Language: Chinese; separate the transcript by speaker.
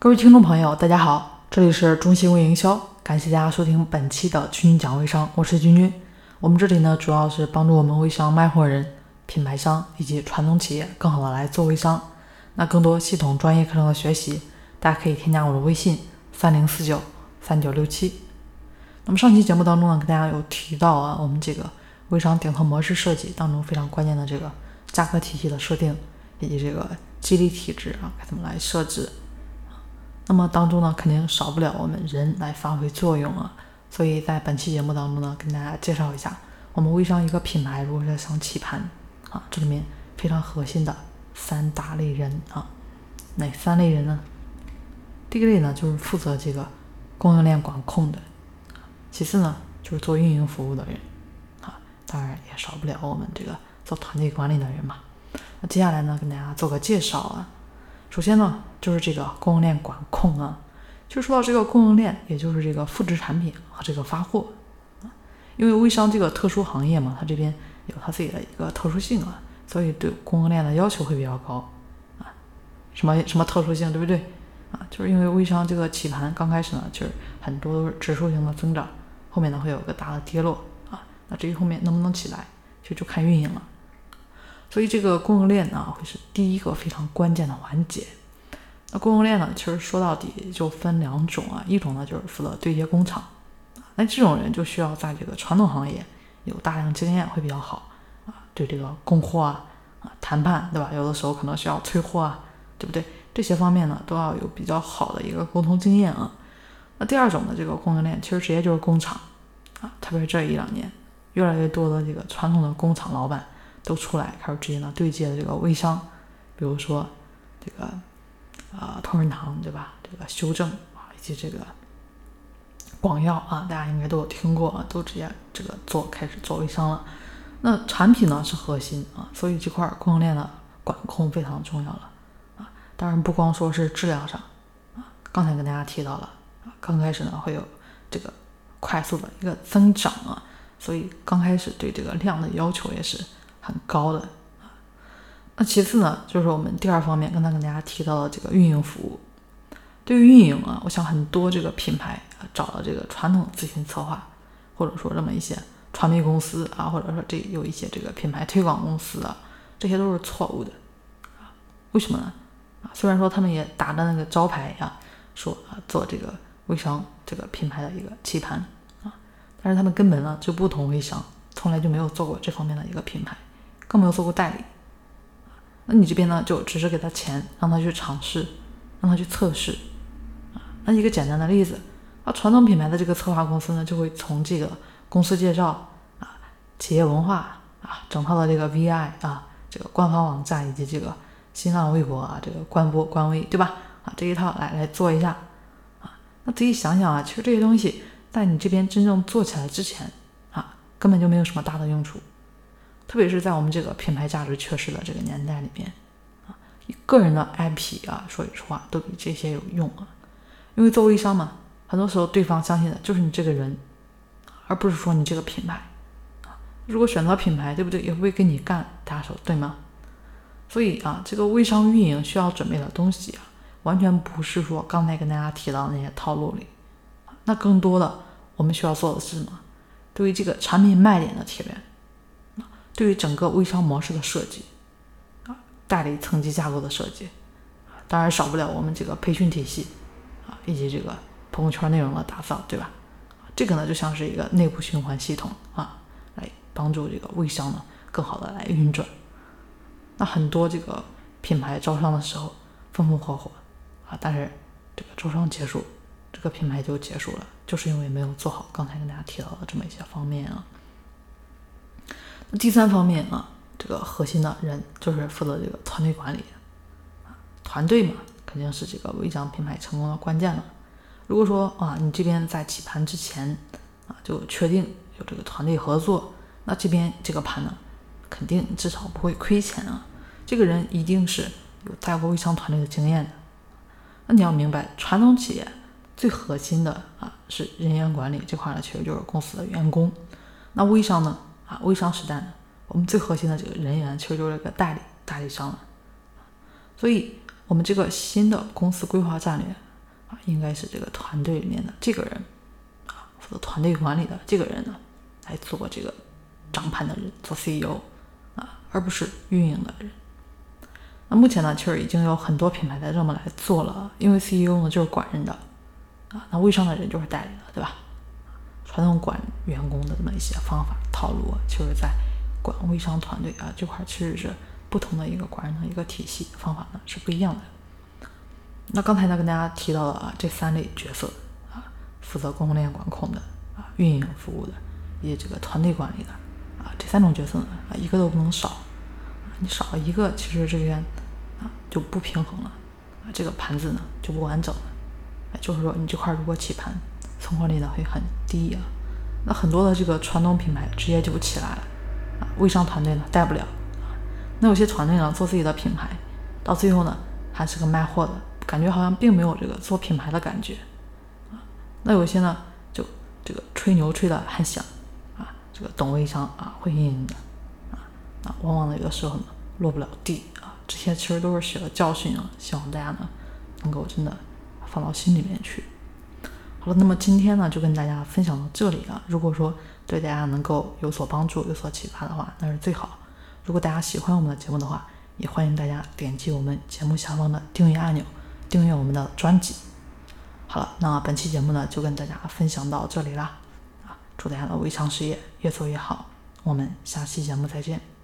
Speaker 1: 各位听众朋友，大家好，这里是中新微营销，感谢大家收听本期的君君讲微商，我是君君。我们这里呢，主要是帮助我们微商卖货人、品牌商以及传统企业更好的来做微商。那更多系统专业课程的学习，大家可以添加我的微信三零四九三九六七。那么上期节目当中呢，跟大家有提到啊，我们这个微商顶层模式设计当中非常关键的这个价格体系的设定，以及这个激励体制啊，该怎么来设置。那么当中呢，肯定少不了我们人来发挥作用啊。所以在本期节目当中呢，跟大家介绍一下，我们微商一个品牌如果是想起盘啊，这里面非常核心的三大类人啊，哪三类人呢？第一类呢，就是负责这个供应链管控的；其次呢，就是做运营服务的人啊，当然也少不了我们这个做团队管理的人嘛。那接下来呢，跟大家做个介绍啊。首先呢，就是这个供应链管控啊，就说到这个供应链，也就是这个复制产品和这个发货啊。因为微商这个特殊行业嘛，它这边有它自己的一个特殊性啊，所以对供应链的要求会比较高啊。什么什么特殊性，对不对啊？就是因为微商这个起盘刚开始呢，就是很多都是指数型的增长，后面呢会有个大的跌落啊。那至于后面能不能起来，其实就看运营了。所以这个供应链呢，会是第一个非常关键的环节。那供应链呢，其实说到底就分两种啊，一种呢就是负责对接工厂，那这种人就需要在这个传统行业有大量经验会比较好啊，对这个供货啊啊谈判对吧？有的时候可能需要催货啊，对不对？这些方面呢都要有比较好的一个沟通经验啊。那第二种的这个供应链，其实直接就是工厂啊，特别是这一两年，越来越多的这个传统的工厂老板。都出来开始直接呢对接的这个微商，比如说这个啊同仁堂对吧？这个修正啊以及这个广药啊，大家应该都有听过啊，都直接这个做开始做微商了。那产品呢是核心啊，所以这块供应链的管控非常重要了啊。当然不光说是质量上啊，刚才跟大家提到了啊，刚开始呢会有这个快速的一个增长啊，所以刚开始对这个量的要求也是。很高的啊，那其次呢，就是我们第二方面，刚才跟大家提到的这个运营服务。对于运营啊，我想很多这个品牌啊，找了这个传统咨询策划，或者说这么一些传媒公司啊，或者说这有一些这个品牌推广公司啊，这些都是错误的啊。为什么呢？啊，虽然说他们也打着那个招牌呀，说啊做这个微商这个品牌的一个棋盘啊，但是他们根本呢就不懂微商，从来就没有做过这方面的一个品牌。更没有做过代理，那你这边呢，就只是给他钱，让他去尝试，让他去测试，啊，那一个简单的例子，啊，传统品牌的这个策划公司呢，就会从这个公司介绍啊，企业文化啊，整套的这个 VI 啊，这个官方网站以及这个新浪微博啊，这个官播官微，对吧？啊，这一套来来做一下，啊，那仔细想想啊，其实这些东西在你这边真正做起来之前，啊，根本就没有什么大的用处。特别是在我们这个品牌价值缺失的这个年代里边，啊，个人的 IP 啊，说句实话都比这些有用啊。因为做微商嘛，很多时候对方相信的就是你这个人，而不是说你这个品牌啊。如果选择品牌，对不对？也不会跟你干搭手，对吗？所以啊，这个微商运营需要准备的东西啊，完全不是说刚才跟大家提到那些套路里，那更多的我们需要做的是什么？对于这个产品卖点的提炼。对于整个微商模式的设计，啊，代理层级架构的设计，当然少不了我们这个培训体系，啊，以及这个朋友圈内容的打造，对吧？这个呢就像是一个内部循环系统啊，来帮助这个微商呢更好的来运转。那很多这个品牌招商的时候风风火火啊，但是这个招商结束，这个品牌就结束了，就是因为没有做好刚才跟大家提到的这么一些方面啊。第三方面啊，这个核心的人就是负责这个团队管理，团队嘛，肯定是这个微商品牌成功的关键了。如果说啊，你这边在起盘之前啊，就确定有这个团队合作，那这边这个盘呢，肯定至少不会亏钱啊。这个人一定是有带过微商团队的经验的。那你要明白，传统企业最核心的啊是人员管理这块呢，其实就是公司的员工。那微商呢？啊，微商时代呢，我们最核心的这个人员其实就是个代理代理商了。所以，我们这个新的公司规划战略啊，应该是这个团队里面的这个人啊，负责团队管理的这个人呢，来做这个掌盘的人，做 CEO 啊，而不是运营的人。那目前呢，其实已经有很多品牌在这么来做了，因为 CEO 呢就是管人的啊，那微商的人就是代理的，对吧？传统管员工的这么一些方法套路，就是在管微商团队啊这块其实是不同的一个管人的一个体系方法呢是不一样的。那刚才呢跟大家提到了啊这三类角色啊，负责供应链管控的啊，运营服务的，以及这个团队管理的啊，这三种角色呢啊一个都不能少，你少了一个，其实这边啊就不平衡了啊，这个盘子呢就不完整了。就是说你这块如果起盘。存活率呢会很低啊，那很多的这个传统品牌直接就不起来了啊，微商团队呢带不了。啊，那有些团队呢做自己的品牌，到最后呢还是个卖货的，感觉好像并没有这个做品牌的感觉啊，那有些呢就这个吹牛吹的很响啊，这个懂微商啊会运营的啊。啊，往往呢有的时候呢落不了地啊，这些其实都是血的教训啊，希望大家呢能够真的放到心里面去。好了，那么今天呢就跟大家分享到这里了。如果说对大家能够有所帮助、有所启发的话，那是最好。如果大家喜欢我们的节目的话，也欢迎大家点击我们节目下方的订阅按钮，订阅我们的专辑。好了，那本期节目呢就跟大家分享到这里啦。啊，祝大家的微商事业越做越好。我们下期节目再见。